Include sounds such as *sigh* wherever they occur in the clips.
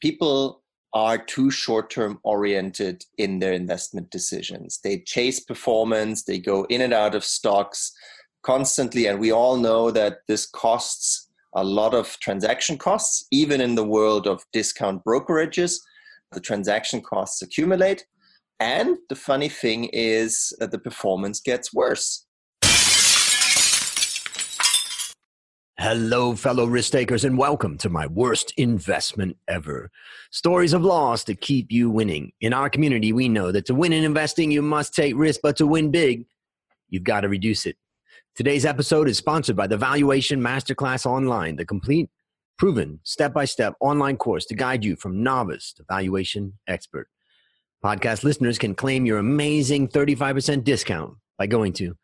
people are too short term oriented in their investment decisions. They chase performance, they go in and out of stocks constantly. And we all know that this costs a lot of transaction costs, even in the world of discount brokerages. The transaction costs accumulate. And the funny thing is the performance gets worse. Hello, fellow risk takers, and welcome to my worst investment ever. Stories of loss to keep you winning. In our community, we know that to win in investing, you must take risk, but to win big, you've got to reduce it. Today's episode is sponsored by the Valuation Masterclass Online, the complete, proven, step by step online course to guide you from novice to valuation expert. Podcast listeners can claim your amazing 35% discount by going to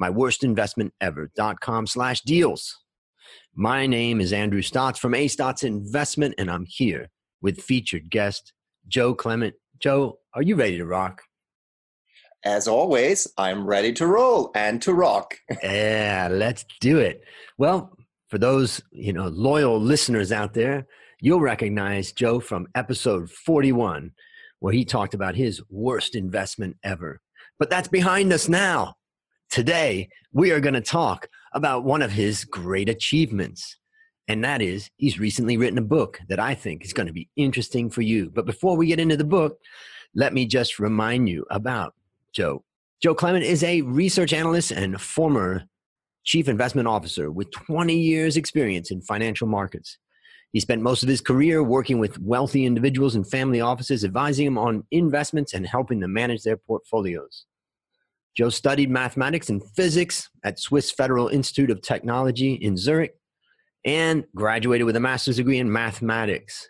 myworstinvestmentever.com slash deals. My name is Andrew Stotz from A Stotz Investment, and I'm here with featured guest Joe Klement. Joe, are you ready to rock? As always, I'm ready to roll and to rock. *laughs* yeah, let's do it. Well, for those you know loyal listeners out there, you'll recognize Joe from episode 41, where he talked about his worst investment ever. But that's behind us now. Today, we are going to talk about one of his great achievements. And that is, he's recently written a book that I think is going to be interesting for you. But before we get into the book, let me just remind you about Joe. Joe Klement is a research analyst and former chief investment officer with 20 years' experience in financial markets. He spent most of his career working with wealthy individuals and family offices, advising them on investments and helping them manage their portfolios. Joe studied mathematics and physics at Swiss Federal Institute of Technology in Zurich and graduated with a master's degree in mathematics.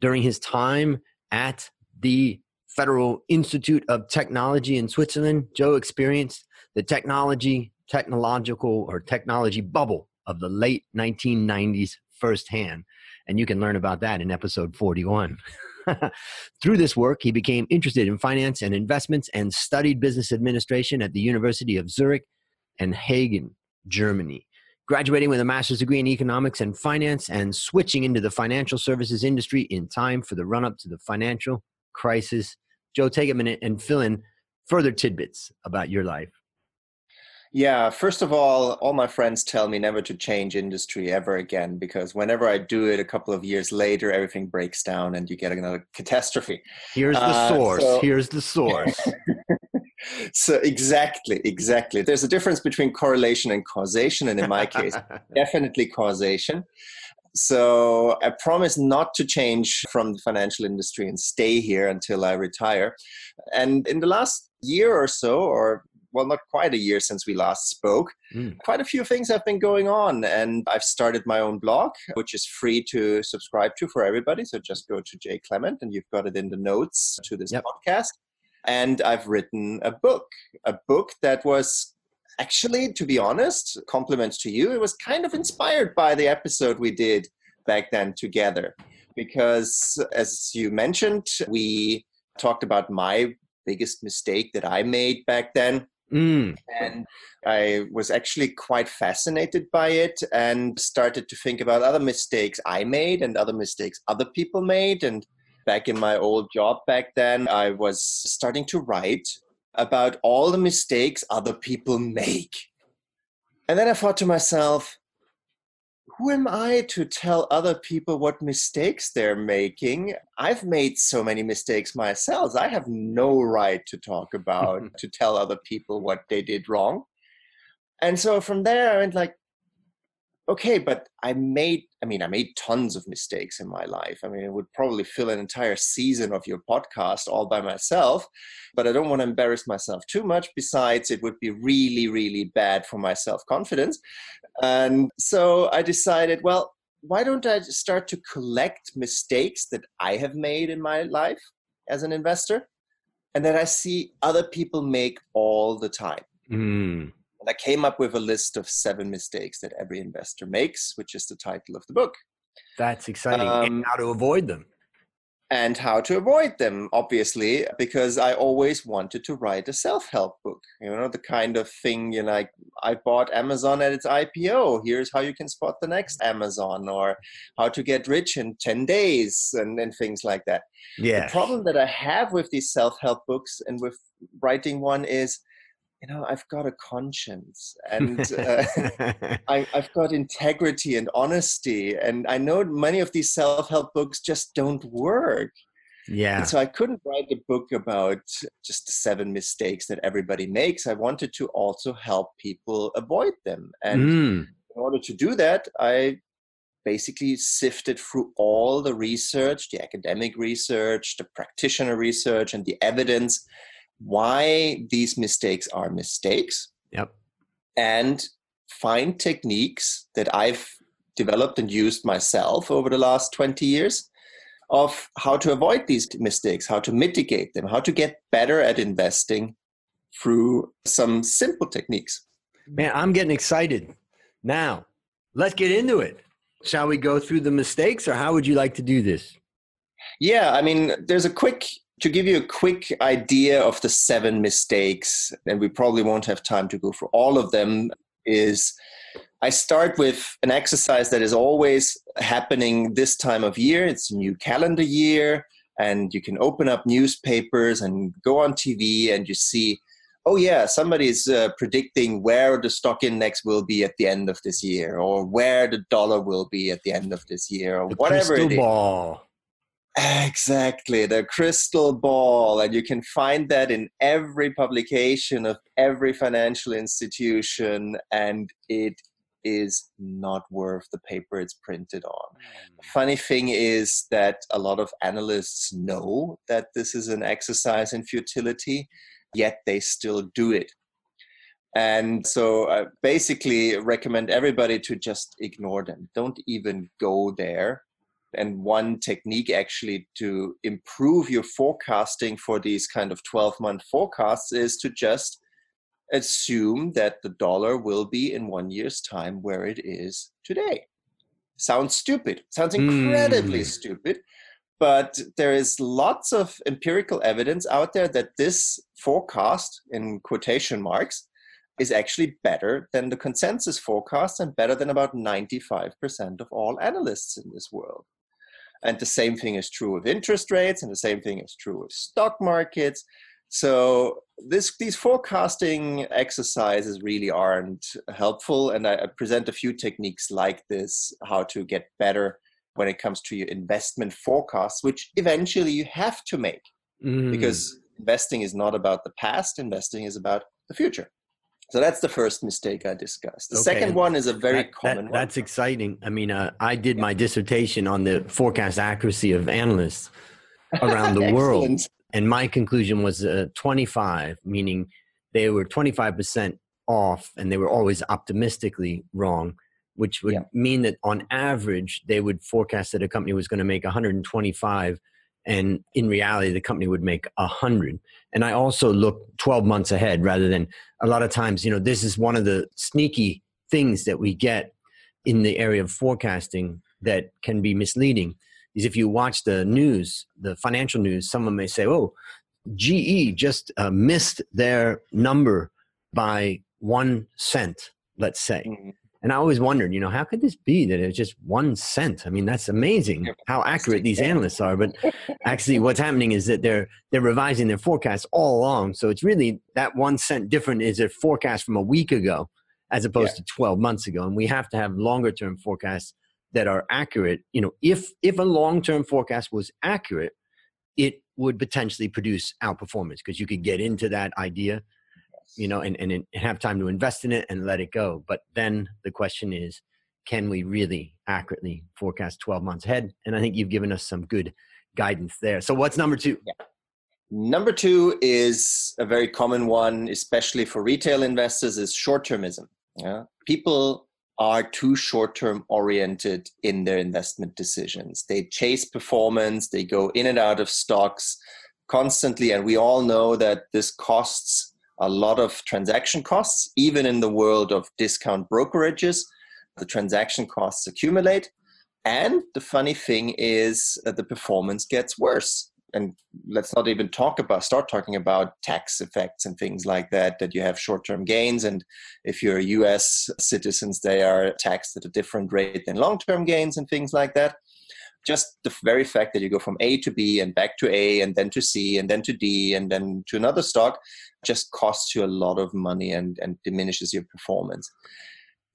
During his time at the Federal Institute of Technology in Switzerland, Joe experienced the technology, technological, or technology bubble of the late 1990s firsthand. And you can learn about that in episode 41. *laughs* *laughs* Through this work, he became interested in finance and investments and studied business administration at the University of Zurich and Hagen, Germany. Graduating with a master's degree in economics and finance and switching into the financial services industry in time for the run up to the financial crisis. Joe, take a minute and fill in further tidbits about your life. Yeah, first of all, all my friends tell me never to change industry ever again because whenever I do it a couple of years later, everything breaks down and you get another catastrophe. Here's the uh, source. So, Here's the source. *laughs* so, exactly, exactly. There's a difference between correlation and causation. And in my case, *laughs* definitely causation. So, I promise not to change from the financial industry and stay here until I retire. And in the last year or so, or well, not quite a year since we last spoke. Mm. Quite a few things have been going on, and I've started my own blog, which is free to subscribe to for everybody. So just go to Jay Clement, and you've got it in the notes to this yep. podcast. And I've written a book, a book that was actually, to be honest, compliments to you. It was kind of inspired by the episode we did back then together. Because as you mentioned, we talked about my biggest mistake that I made back then. Mm. And I was actually quite fascinated by it and started to think about other mistakes I made and other mistakes other people made. And back in my old job back then, I was starting to write about all the mistakes other people *laughs* make. And then I thought to myself, who am I to tell other people what mistakes they're making? I've made so many mistakes myself. I have no right to talk about, *laughs* to tell other people what they did wrong. And so from there, I went like, okay, but I made, I mean, I made tons of mistakes in my life. I mean, it would probably fill an entire season of your podcast all by myself, but I don't want to embarrass myself too much. Besides, it would be really, really bad for my self confidence. And so I decided, well, why don't I start to collect mistakes that I have made in my life as an investor and that I see other people make all the time? Mm. And I came up with a list of seven mistakes that every investor makes, which is the title of the book. That's exciting. Um, and how to avoid them. And how to avoid them, obviously, because I always wanted to write a self help book. You know, the kind of thing you like, I bought Amazon at its IPO. Here's how you can spot the next Amazon, or how to get rich in 10 days, and, and things like that. Yeah. The problem that I have with these self help books and with writing one is you know i've got a conscience and uh, *laughs* I, have got integrity and honesty and i know many of these self-help books just don't work. Yeah. and so i couldn't write a book about just the seven mistakes that everybody makes. I wanted to also help people avoid them and mm. in order to do that i basically sifted through all the research the academic research the practitioner research and the evidence why these mistakes are mistakes. Yep. And find techniques that I've developed and used myself over the last 20 years of how to avoid these mistakes, how to mitigate them, how to get better at investing through some simple techniques. Man, I'm getting excited. Now, let's get into it. Shall we go through the mistakes or how would you like to do this? Yeah, I mean, there's a quick to give you a quick idea of the seven mistakes, and we probably won't have time to go through all of them, is I start with an exercise that is always happening this time of year. It's a new calendar year, and you can open up newspapers and go on TV, and you see, oh, yeah, somebody's uh, predicting where the stock index will be at the end of this year, or where the dollar will be at the end of this year, or the whatever it is. Ball. Exactly, the crystal ball. And you can find that in every publication of every financial institution, and it is not worth the paper it's printed on. Mm. Funny thing is that a lot of analysts know that this is an exercise in futility, yet they still do it. And so I basically recommend everybody to just ignore them. Don't even go there and one technique actually to improve your forecasting for these kind of 12 month forecasts is to just assume that the dollar will be in one year's time where it is today. Sounds stupid, sounds incredibly mm. stupid, but there is lots of empirical evidence out there that this forecast, in quotation marks, is actually better than the consensus forecast and better than about 95% of all analysts in this world. And the same thing is true of interest rates, and the same thing is true of stock markets. So this, these forecasting exercises really aren't helpful. And I, I present a few techniques like this, how to get better when it comes to your investment forecasts, which eventually you have to make mm. because investing is not about the past, investing is about the future. So that's the first mistake I discussed. The okay. second one is a very that, common that, That's exciting. I mean, uh, I did my dissertation on the forecast accuracy of analysts around *laughs* the world. And my conclusion was uh, 25, meaning they were 25% off and they were always optimistically wrong, which would yeah. mean that on average, they would forecast that a company was going to make 125 and in reality the company would make a hundred and i also look 12 months ahead rather than a lot of times you know this is one of the sneaky things that we get in the area of forecasting that can be misleading is if you watch the news the financial news someone may say oh ge just uh, missed their number by one cent let's say mm-hmm. And I always wondered, you know, how could this be that it's just one cent? I mean, that's amazing how accurate these analysts are. But *laughs* actually, what's happening is that they're they're revising their forecasts all along. So it's really that one cent different is a forecast from a week ago as opposed yeah. to 12 months ago. And we have to have longer term forecasts that are accurate. You know, if if a long term forecast was accurate, it would potentially produce outperformance because you could get into that idea you know, and, and, and have time to invest in it and let it go. But then the question is, can we really accurately forecast 12 months ahead? And I think you've given us some good guidance there. So what's number two? Yeah. Number two is a very common one, especially for retail investors, is short-termism. Yeah? People are too short-term oriented in their investment decisions. They chase performance, they go in and out of stocks constantly, and we all know that this costs a lot of transaction costs, even in the world of discount brokerages. The transaction costs accumulate. And the funny thing is, uh, the performance gets worse. And let's not even talk about start talking about tax effects and things like that. That you have short-term gains, and if you're U.S. citizens, they are taxed at a different rate than long-term gains and things like that just the very fact that you go from A to B and back to A and then to C and then to D and then to another stock just costs you a lot of money and, and diminishes your performance.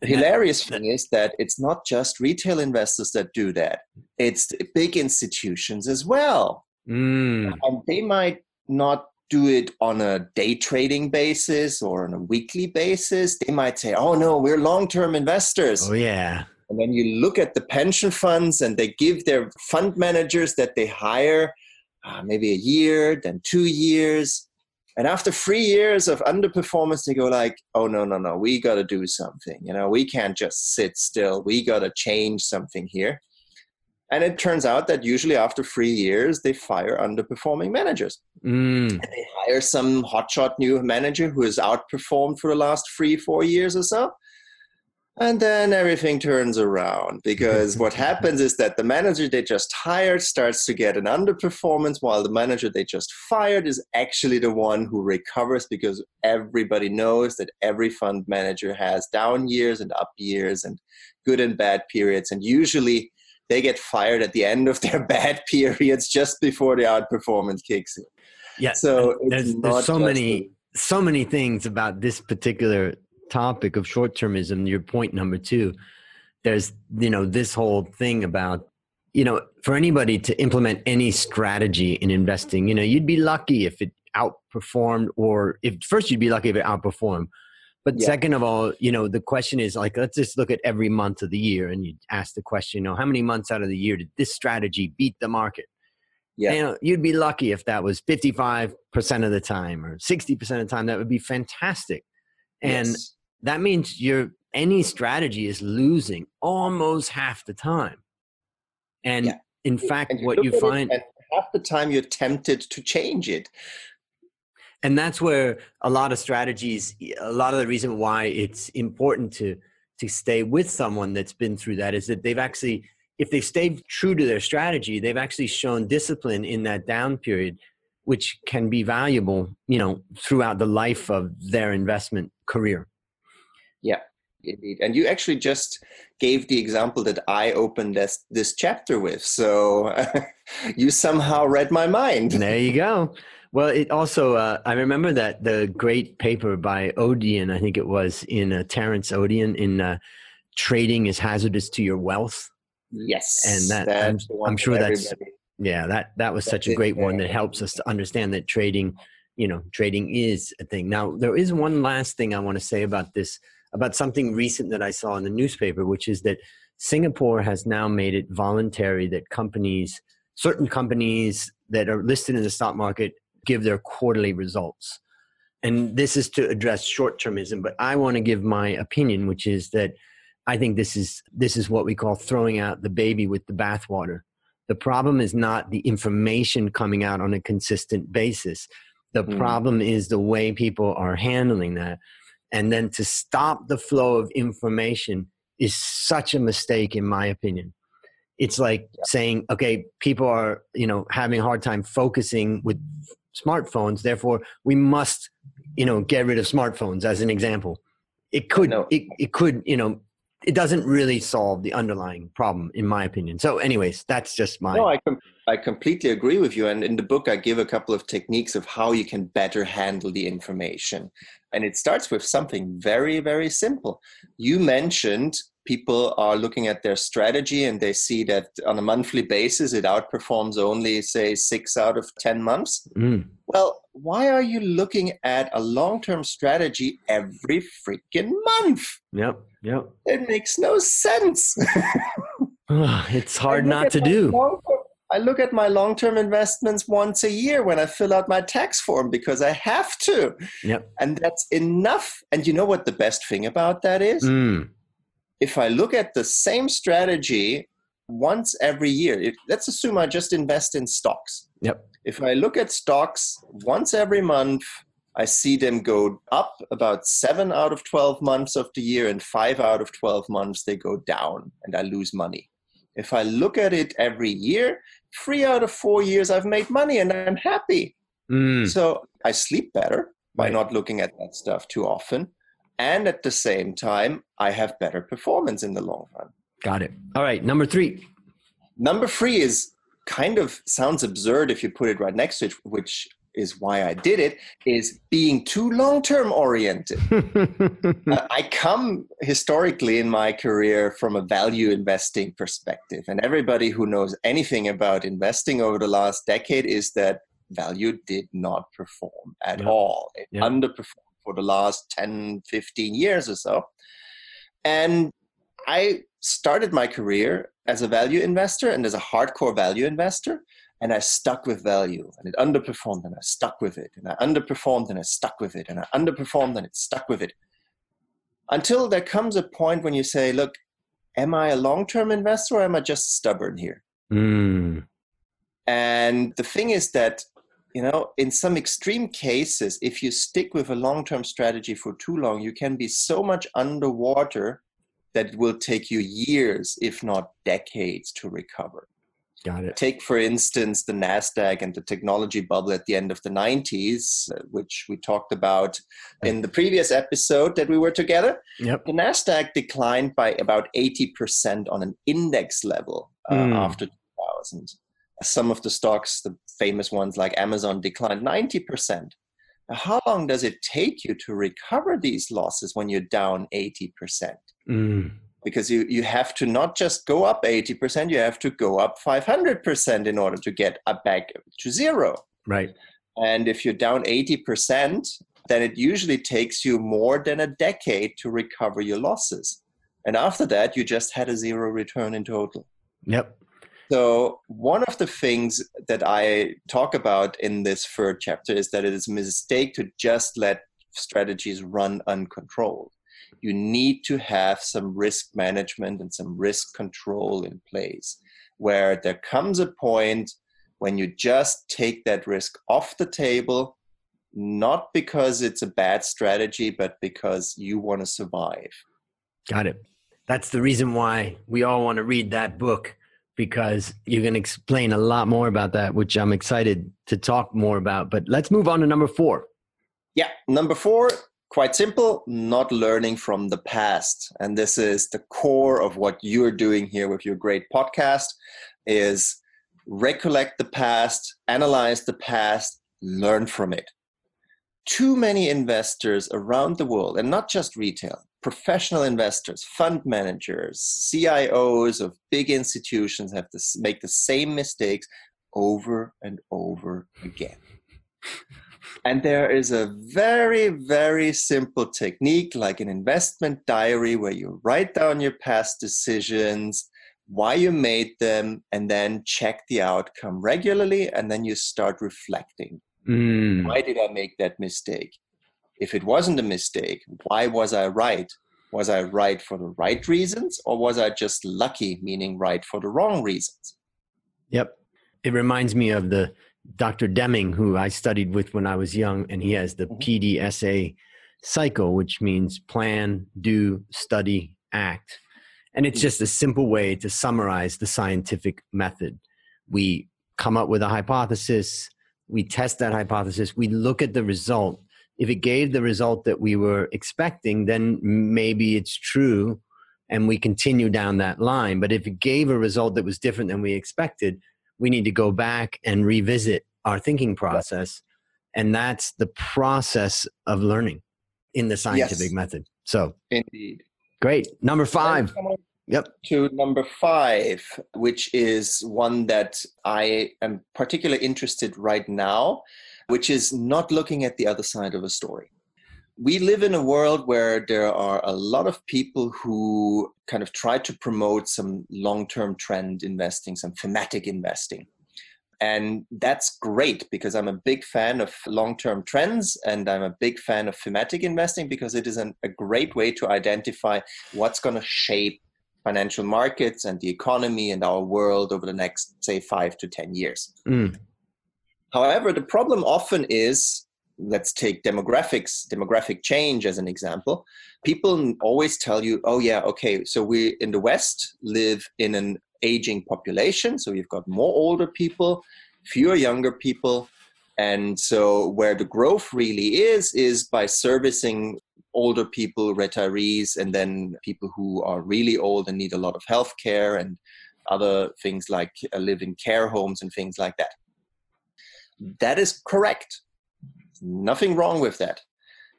The hilarious thing is that it's not just retail investors that do that, it's big institutions as well. Mm. And they might not do it on a day trading basis or on a weekly basis. They might say, oh no, we're long term investors. Oh, yeah. And then you look at the pension funds and they give their fund managers that they hire uh, maybe a year, then two years. And after three years of underperformance, they go like, oh, no, no, no, we got to do something. You know, we can't just sit still. We got to change something here. And it turns out that usually after three years, they fire underperforming managers. Mm. And they hire some hotshot new manager who has outperformed for the last three, four years or so and then everything turns around because what *laughs* happens is that the manager they just hired starts to get an underperformance while the manager they just fired is actually the one who recovers because everybody knows that every fund manager has down years and up years and good and bad periods. And usually they get fired at the end of their *laughs* bad periods just before the outperformance kicks in. Yeah so there's, there's so many a, so many things about this particular topic of short termism, your point number two, there's, you know, this whole thing about, you know, for anybody to implement any strategy in investing, you know, you'd be lucky if it outperformed or if first you'd be lucky if it outperformed. But yeah. second of all, you know, the question is like, let's just look at every month of the year and you ask the question, you know, how many months out of the year did this strategy beat the market? Yeah. You know, you'd be lucky if that was 55% of the time or 60% of the time. That would be fantastic. And yes that means your any strategy is losing almost half the time. And yeah. in fact, and what you find half the time you're tempted to change it. And that's where a lot of strategies, a lot of the reason why it's important to to stay with someone that's been through that is that they've actually, if they stayed true to their strategy, they've actually shown discipline in that down period, which can be valuable, you know, throughout the life of their investment career. Indeed. And you actually just gave the example that I opened this, this chapter with. So *laughs* you somehow read my mind. There you go. Well, it also, uh, I remember that the great paper by Odean, I think it was in uh, Terence Odean in uh, Trading is Hazardous to Your Wealth. Yes. And that, I'm, I'm, sure that's, yeah, that, that was such a great one that helps us to understand that trading, you know, trading is a thing. Now, there is one last thing I want to say about this about something recent that I saw in the newspaper, which is that Singapore has now made it voluntary that companies, certain companies that are listed in the stock market, give their quarterly results. And this is to address short termism, but I want to give my opinion, which is that I think this is this is what we call throwing out the baby with the bathwater. The problem is not the information coming out on a consistent basis. The mm. problem is the way people are handling that and then to stop the flow of information is such a mistake in my opinion. It's like yeah. saying okay people are you know having a hard time focusing with smartphones therefore we must you know get rid of smartphones as an example. It could it, it could you know it doesn't really solve the underlying problem in my opinion. So anyways that's just my no i, com- I completely agree with you and in the book i give a couple of techniques of how you can better handle the information. And it starts with something very very simple. You mentioned people are looking at their strategy and they see that on a monthly basis it outperforms only say six out of ten months. Mm. well why are you looking at a long-term strategy every freaking month? Yep yep. It makes no sense. *laughs* It's hard not to do I look at my long term investments once a year when I fill out my tax form because I have to. Yep. And that's enough. And you know what the best thing about that is? Mm if I look at the same strategy once every year, if, let's assume I just invest in stocks. Yep. If I look at stocks once every month, I see them go up about seven out of 12 months of the year, and five out of 12 months they go down, and I lose money. If I look at it every year, three out of four years I've made money and I'm happy. Mm. So I sleep better by right. not looking at that stuff too often. And at the same time, I have better performance in the long run. Got it. All right. Number three. Number three is kind of sounds absurd if you put it right next to it, which is why I did it, is being too long term oriented. *laughs* uh, I come historically in my career from a value investing perspective. And everybody who knows anything about investing over the last decade is that value did not perform at yeah. all. It yeah. underperformed for the last 10, 15 years or so. And I started my career as a value investor and as a hardcore value investor and I stuck with value and it underperformed and I stuck with it and I underperformed and I stuck with it and I underperformed and it stuck with it. Until there comes a point when you say, look, am I a long term investor or am I just stubborn here? Mm. And the thing is that, you know, in some extreme cases, if you stick with a long term strategy for too long, you can be so much underwater that it will take you years, if not decades, to recover. Got it. Take, for instance, the NASDAQ and the technology bubble at the end of the 90s, uh, which we talked about in the previous episode that we were together. Yep. The NASDAQ declined by about 80% on an index level uh, mm. after 2000. Some of the stocks, the famous ones like Amazon, declined 90%. How long does it take you to recover these losses when you're down 80%? Mm because you, you have to not just go up 80%, you have to go up 500% in order to get a back to zero. Right. And if you're down 80%, then it usually takes you more than a decade to recover your losses. And after that, you just had a zero return in total. Yep. So, one of the things that I talk about in this third chapter is that it is a mistake to just let strategies run uncontrolled you need to have some risk management and some risk control in place where there comes a point when you just take that risk off the table not because it's a bad strategy but because you want to survive. Got it. That's the reason why we all want to read that book because you're going to explain a lot more about that which i'm excited to talk more about. But let's move on to number four. Yeah number four quite simple not learning from the past. And this is the core of what you're doing here with your great podcast is recollect the past analyze the past learn from it. Too many investors around the world and not just retail professional investors fund managers cios of big institutions have to make the same mistakes over and over again *laughs* and there is a very, very simple technique like an investment diary where you write down your past decisions, why you made them, and then check the outcome regularly. And then you start reflecting. Mm. Why did I make that mistake? If it wasn't a mistake, why was I right? Was I right for the right reasons, or was I just lucky, meaning right for the wrong reasons? Yep. It reminds me of the Dr. Deming, who I studied with when I was young, and he has the mm-hmm. PDSA cycle, which means plan, do, study, act. And it's mm. just a simple way to summarize the scientific method. We come up with a hypothesis, we test that hypothesis, we look at the result. If it gave the result that we were expecting, then maybe it's true and we continue down that line. But if it gave a result that was different than we expected, we need to go back and revisit our thinking process. And that's the process of learning in the scientific yes. method. So indeed. great. Number five. yep. to number five which is one that i am particularly interested right now which is not looking at the other side of a story we live in a world where there are a lot of people who kind of try to promote some long term trend investing, some thematic investing. And that's great because I'm a big fan of long term trends and I'm a big fan of thematic investing because it is an, a great way to identify what's going to shape financial markets and the economy and our world over the next, say, five to 10 years. Mm. However, the problem often is let's take demographics, demographic change as an example. People always tell you, oh, yeah, okay, so we in the West live in an aging population. So you've got more older people, fewer younger people. And so where the growth really is, is by servicing older people, retirees, and then people who are really old and need a lot of health care and other things like uh, live in care homes and things like that. That is correct. Nothing wrong with that.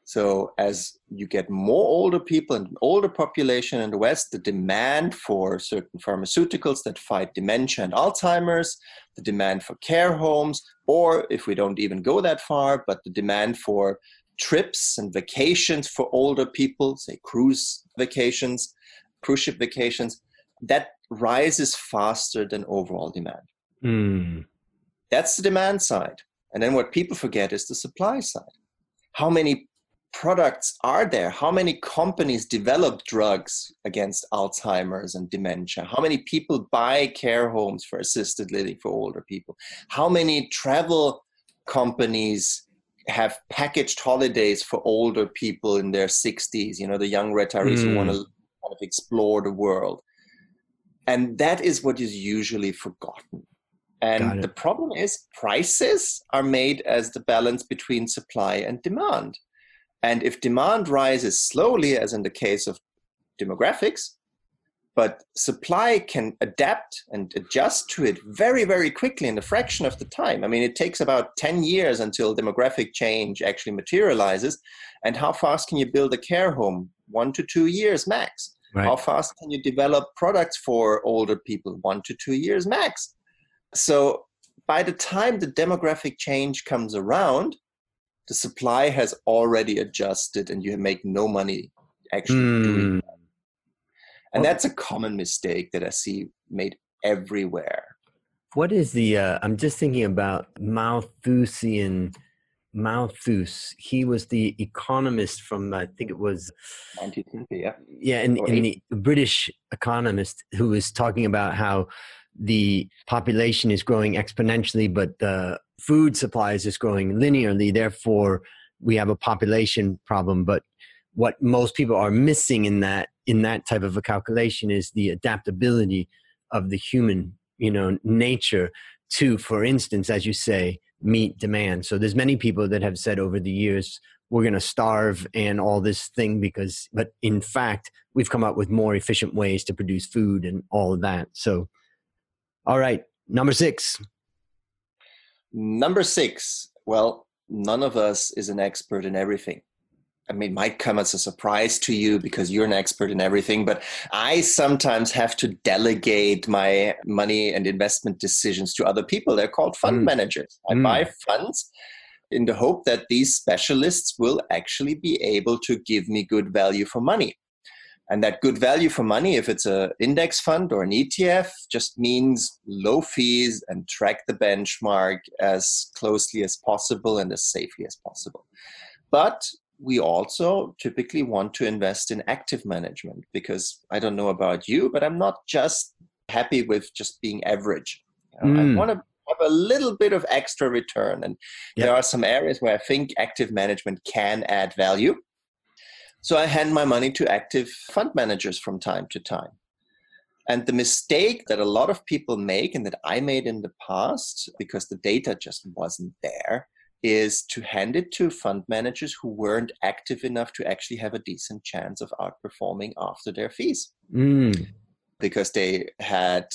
So as you get more older people and older population in the West, the demand for certain pharmaceuticals that fight dementia and Alzheimer's, the demand for care homes, or if we don't even go that far, but the demand for trips and vacations for older people, say cruise vacations, cruise ship vacations, that rises faster than overall demand. Mm. That's the demand side. And then what people forget is the supply side. How many products are there? How many companies develop drugs against Alzheimer's and dementia? How many people buy care homes for assisted living for older people? How many travel companies have packaged holidays for older people in their 60s, you know, the young retirees mm. who want to kind of explore the world? And that is what is usually forgotten. And the problem is, prices are made as the balance between supply and demand. And if demand rises slowly, as in the case of demographics, but supply can adapt and adjust to it very, very quickly in a fraction of the time. I mean, it takes about 10 years until demographic change actually materializes. And how fast can you build a care home? One to two years max. Right. How fast can you develop products for older people? One to two years max. So by the time the demographic change comes around, the supply has already adjusted and you make no money actually mm. doing that. And that's a common mistake that I see made everywhere. What is the, uh, I'm just thinking about Malthusian, Malthus. He was the economist from, I think it was 1950, yeah. Yeah, and, and the British economist who was talking about how the population is growing exponentially, but the food supply is just growing linearly. Therefore, we have a population problem. But what most people are missing in that in that type of a calculation is the adaptability of the human, you know, nature to, for instance, as you say, meet demand. So there's many people that have said over the years, we're going to starve and all this thing because, but in fact, we've come up with more efficient ways to produce food and all of that. So, all right, number six. Number six. Well, none of us is an expert in everything. I mean, it might come as a surprise to you because you're an expert in everything, but I sometimes have to delegate my money and investment decisions to other people. They're called fund mm. managers. I mm. buy funds in the hope that these specialists will actually be able to give me good value for money. And that good value for money, if it's an index fund or an ETF, just means low fees and track the benchmark as closely as possible and as safely as possible. But we also typically want to invest in active management because I don't know about you, but I'm not just happy with just being average. Mm. I want to have a little bit of extra return. And yep. there are some areas where I think active management can add value. So I hand my money to active fund managers from time to time. And the mistake that a lot of people make and that I made in the past, because the data just wasn't there, is to hand it to fund managers who weren't active enough to actually have a decent chance of outperforming after their fees. Mm. Because they had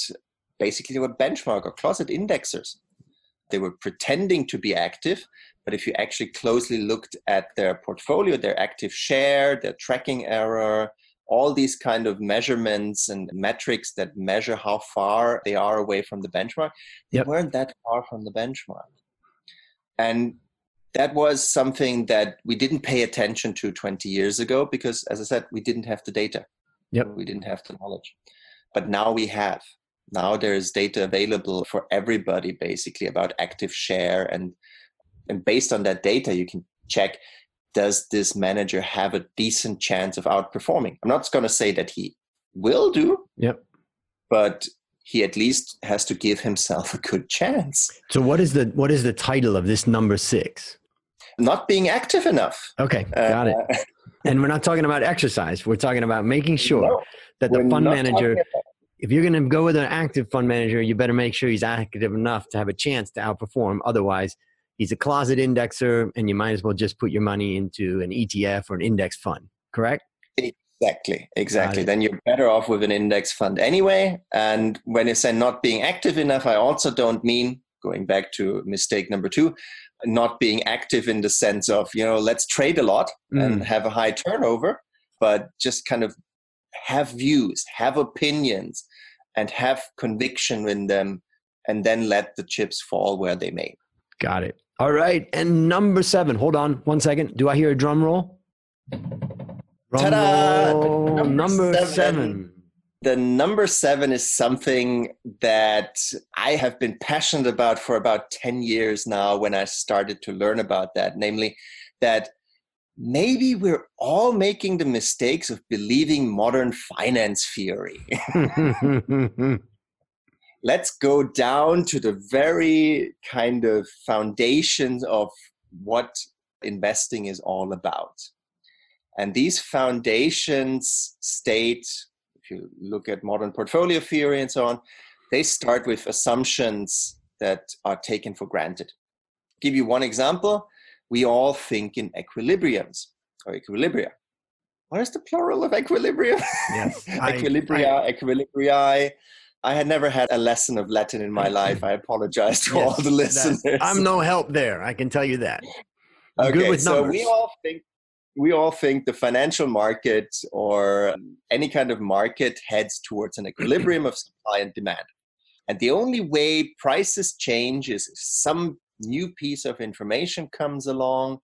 basically they were benchmark or closet indexers. They were pretending to be active, but if you actually closely looked at their portfolio, their active share, their tracking error, all these kind of measurements and metrics that measure how far they are away from the benchmark, yep. they weren't that far from the benchmark. And that was something that we didn't pay attention to 20 years ago because, as I said, we didn't have the data. Yep. We didn't have the knowledge. But now we have. Now there's data available for everybody basically about active share and and based on that data, you can check does this manager have a decent chance of outperforming? I'm not going to say that he will do. Yep. But he at least has to give himself *laughs* a good chance. So what is the what is the title of this number 6? Not being active enough. Okay, got uh, it. *laughs* and we're not talking about exercise. We're talking about making sure no, that the fund manager if you're going to go with an active fund manager, you better make sure he's active enough to have a chance to outperform. Otherwise, he's a closet indexer, and you might as well just put your money into an ETF or an index fund. Correct? Exactly, exactly. Then you're better off with an index fund anyway. And when you say not being active enough, I also don't mean going back to mistake number two, not being active in the sense of, you know, let's trade a lot mm. and have a high turnover, but just kind of have views, have opinions, and have conviction in them, and then let the chips fall where they may. Got it. All right. And number seven, hold on one second. Do I hear a drum roll? Ta-da! Number, number seven. seven. The number seven is something that I have been passionate about for about 10 years now when I started to learn about that, namely that maybe we're all making the mistakes of believing modern finance theory. *laughs* *laughs* *laughs* Let's go down to the very kind of foundations of what investing is all about. And these foundations state, if you look at modern portfolio theory and so on, they start with assumptions that are taken for granted. Give you one example. We all think in equilibriums or equilibria. What is the plural of equilibrium? Yes. *laughs* equilibria, I, equilibrii. I had never had a lesson of Latin in my life. I apologize to *laughs* yes, all the listeners. I'm no help there. I can tell you that. I'm okay, so we all think we all think the financial market or any kind of market heads towards an equilibrium of supply and demand. And the only way prices change is if some new piece of information comes along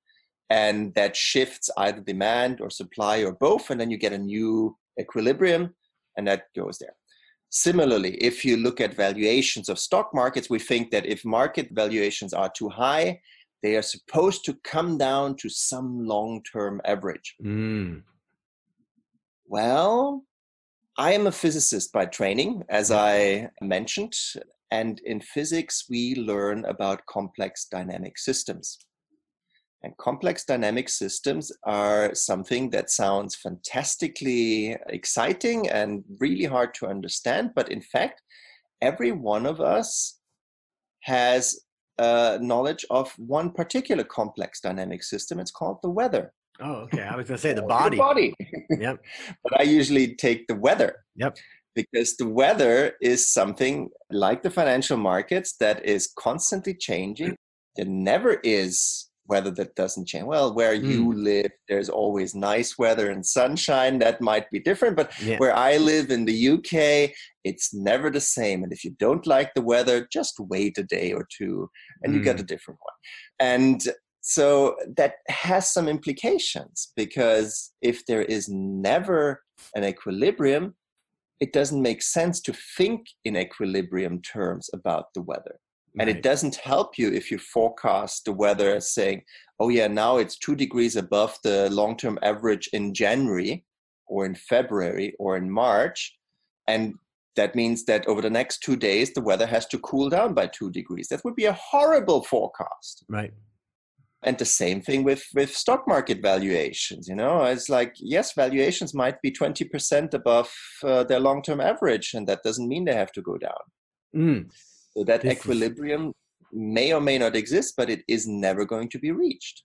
and that shifts either demand or supply or both, and then you get a new equilibrium and that goes there. Similarly, if you look at valuations of stock markets, we think that if market valuations are too high, they are supposed to come down to some long term average. Mm. Well, I am a physicist by training, as I mentioned. And in physics, we learn about complex dynamic systems. And complex dynamic systems are something that sounds fantastically exciting and really hard to understand. But in fact, every one of us has uh, knowledge of one particular complex dynamic system. It's called the weather. Oh, okay. I was going to say the *laughs* body. The body. yep. *laughs* but I usually take the weather. Yep. Because the weather is something like the financial markets that is constantly changing. There never is weather that doesn't change. Well, where mm. you live, there's always nice weather and sunshine. That might be different. But yeah. where I live in the UK, it's never the same. And if you don't like the weather, just wait a day or two and mm. you get a mm. different one. And so that has some implications because if there is never an equilibrium, it doesn't make sense to think in equilibrium terms about the weather. And it doesn't help you if you forecast the weather saying, oh, yeah, now it's two degrees above the long term average in January or in February or in March. And that means that over the next two days, the weather has to cool down by two degrees. That would be a horrible forecast. Right. And the same thing with, with stock market valuations. You know, it's like, yes, valuations might be 20% above uh, their long term average, and that doesn't mean they have to go down. Mm. So that this equilibrium is... may or may not exist, but it is never going to be reached.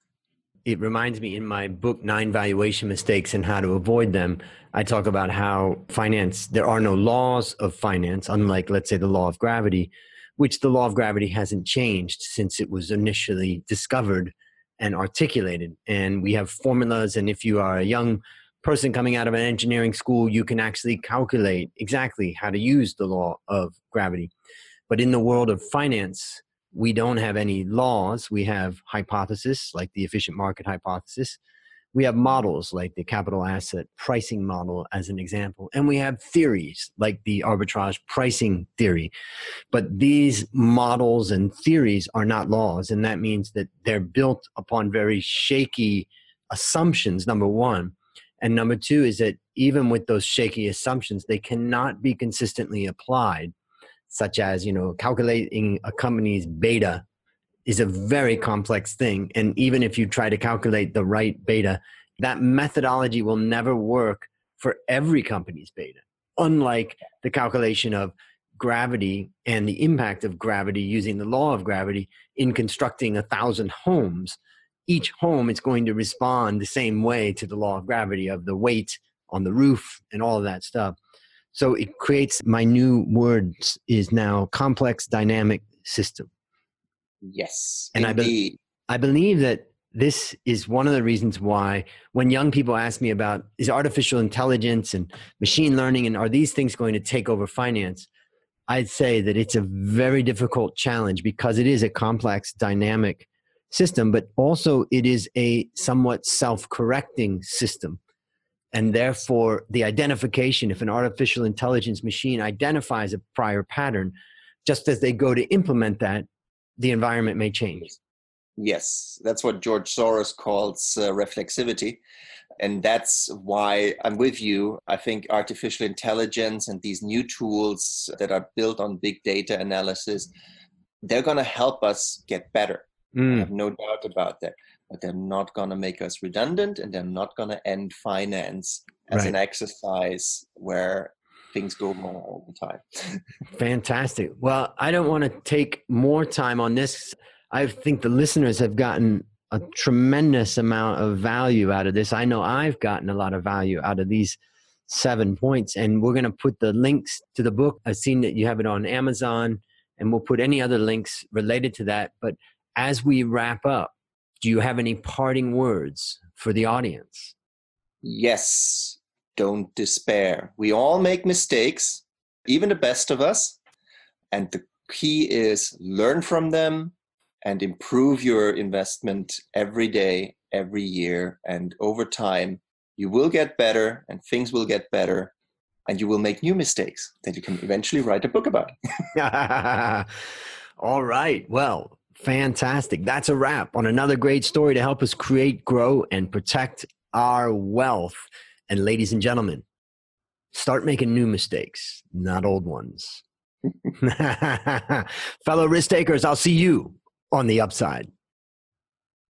It reminds me in my book, Nine Valuation Mistakes and How to Avoid Them, I talk about how finance, there are no laws of finance, unlike, let's say, the law of gravity, which the law of gravity hasn't changed since it was initially discovered and articulated. And we have formulas, and if you are a young person coming out of an engineering school, you can actually calculate exactly how to use the law of gravity. But in the world of finance, we don't have any laws. We have hypotheses like the efficient market hypothesis. We have models like the capital asset pricing model, as an example. And we have theories like the arbitrage pricing theory. But these models and theories are not laws. And that means that they're built upon very shaky assumptions, number one. And number two is that even with those shaky assumptions, they cannot be consistently applied such as you know calculating a company's beta is a very complex thing. And even if you try to calculate the right beta that methodology will never work for every company's beta. Unlike the calculation of gravity and the impact of gravity using the law of gravity in constructing a thousand homes each home is going to respond the same way to the law of gravity of the weight on the roof and all of that stuff so it creates my new word is now complex dynamic system. Yes and indeed. I, be- I believe that this is one of the reasons why when young people ask me about is artificial intelligence and machine learning and are these things going to take over finance? I'd say that it's a very difficult challenge because it is a complex dynamic system but also it is a somewhat self-correcting system and therefore the identification if an artificial intelligence machine identifies a prior pattern just as they go to implement that the environment may change Yes, that's what George Soros calls uh, reflexivity. And that's why I'm with you. I think artificial intelligence and these new tools that are built on big data analysis, they're going to help us get better. Mm. I have no doubt about that. But they're not going to make us redundant and they're not going to end finance as right. an exercise where things go wrong all the time. *laughs* Fantastic. Well, I don't want to take more time on this. I think the listeners have gotten a tremendous amount of value out of this. I know I've gotten a lot of value out of these seven points, and we're going to put the links to the book. I've seen that you have it on Amazon, and we'll put any other links related to that. But as we wrap up, do you have any parting words for the audience? Yes, don't despair. We all make mistakes, even the best of us. And the key is learn from them, and improve your investment every day, every year, and over time, you will get better and things will get better and you will make new mistakes that you can eventually write a book about. *laughs* All right. Well, fantastic. That's a wrap on another great story to help us create, grow, and protect our wealth. And ladies and gentlemen, start making new mistakes, not old ones. *laughs* Fellow risk takers, I'll see you on the upside.